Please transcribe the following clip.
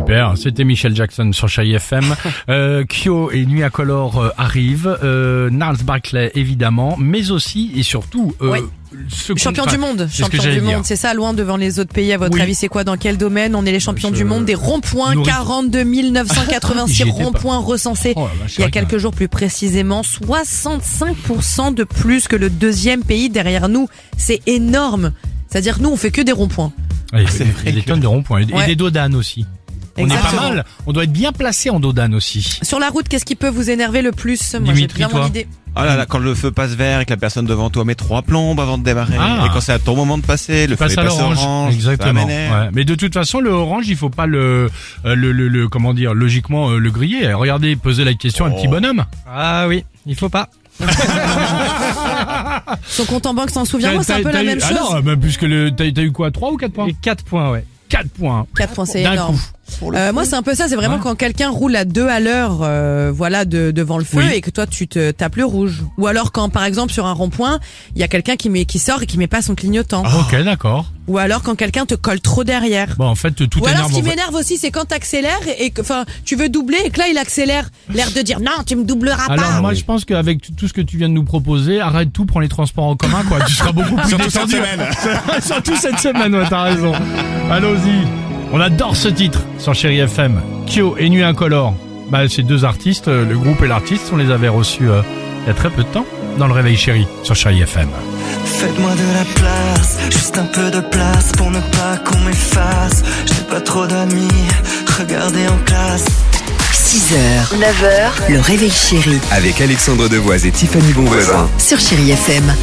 Super, c'était Michel Jackson sur Chai FM. Euh, Kyo et Nuit Incolore euh, arrivent. Euh, Nars Barclay évidemment, mais aussi et surtout. Euh, ce qu'on- Champion du monde, c'est champion du monde, c'est ça, loin devant les autres pays. À votre Oui. avis, c'est quoi Dans quel domaine? On est les champions Je- du monde des ronds-points, Nourrit- 42 986 J'y étais pas. ronds-points recensés. Oh Il y a quelques jours plus précisément, 65% de plus que le deuxième pays derrière nous. C'est énorme. C'est-à-dire que nous, on fait que des ronds-points. Ouais, Il y a des tonnes de ronds-points et, et Ouais. des dodanes aussi. On est pas mal. On doit être bien placé en dodane aussi. Sur la route, qu'est-ce qui peut vous énerver le plus Moi, j'ai Dimitri, bien mon toi idée. Oh là là, quand le feu passe vert et que la personne devant toi met trois plombes avant de démarrer, Ah. et quand c'est à ton moment de passer, le feu Passe est à passé l'orange. orange, Exactement. ça m'énerve. Ouais. Mais de toute façon, le orange, il faut pas le, euh, le, le, le- comment dire, logiquement euh, le griller. Regardez, posez la question à un petit Oh. bonhomme. Ah oui, il faut pas. Son compte en banque s'en souvient. Moi, c'est un peu la même Ah chose. non, bah, puisque le, t'as, t'as eu quoi, 3 ou 4 points? Et 4 points, ouais. 4 points. 4 points, c'est D'un énorme. coup. Euh, moi, c'est un peu ça. C'est vraiment Ouais. quand quelqu'un roule à deux à l'heure, euh, voilà, de, devant le feu, Oui. et que toi tu te tapes le rouge. Ou alors quand, par exemple, sur un rond-point, il y a quelqu'un qui met, qui sort et qui met pas son clignotant. Ok, d'accord. Ou alors quand quelqu'un te colle trop derrière. Bon, en fait, tout Ou alors ce qui en fait. m'énerve aussi, c'est quand t'accélères et que, enfin, tu veux doubler et que là il accélère, l'air de dire non, tu me doubleras Alors pas. moi je pense qu'avec tout- ce que tu viens de nous proposer, arrête tout, prends les transports en commun quoi, tu seras beaucoup plus Surtout cette détendu. Surtout cette semaine, ouais, t'as raison. Allons-y. On adore ce titre sur Chéri FM. Kyo et Nuit Incolore. Bah ces deux artistes, euh, le groupe et l'artiste, on les avait reçus euh, il y a très peu de temps dans le Réveil Chéri sur Chéri FM. Faites-moi de la place, juste un peu de place pour ne pas qu'on m'efface. J'ai pas trop d'amis, regardez en classe. 6h, 9h, le réveil chéri Avec Alexandre Devoise et Tiffany Bonvoisin. sur Chérie FM.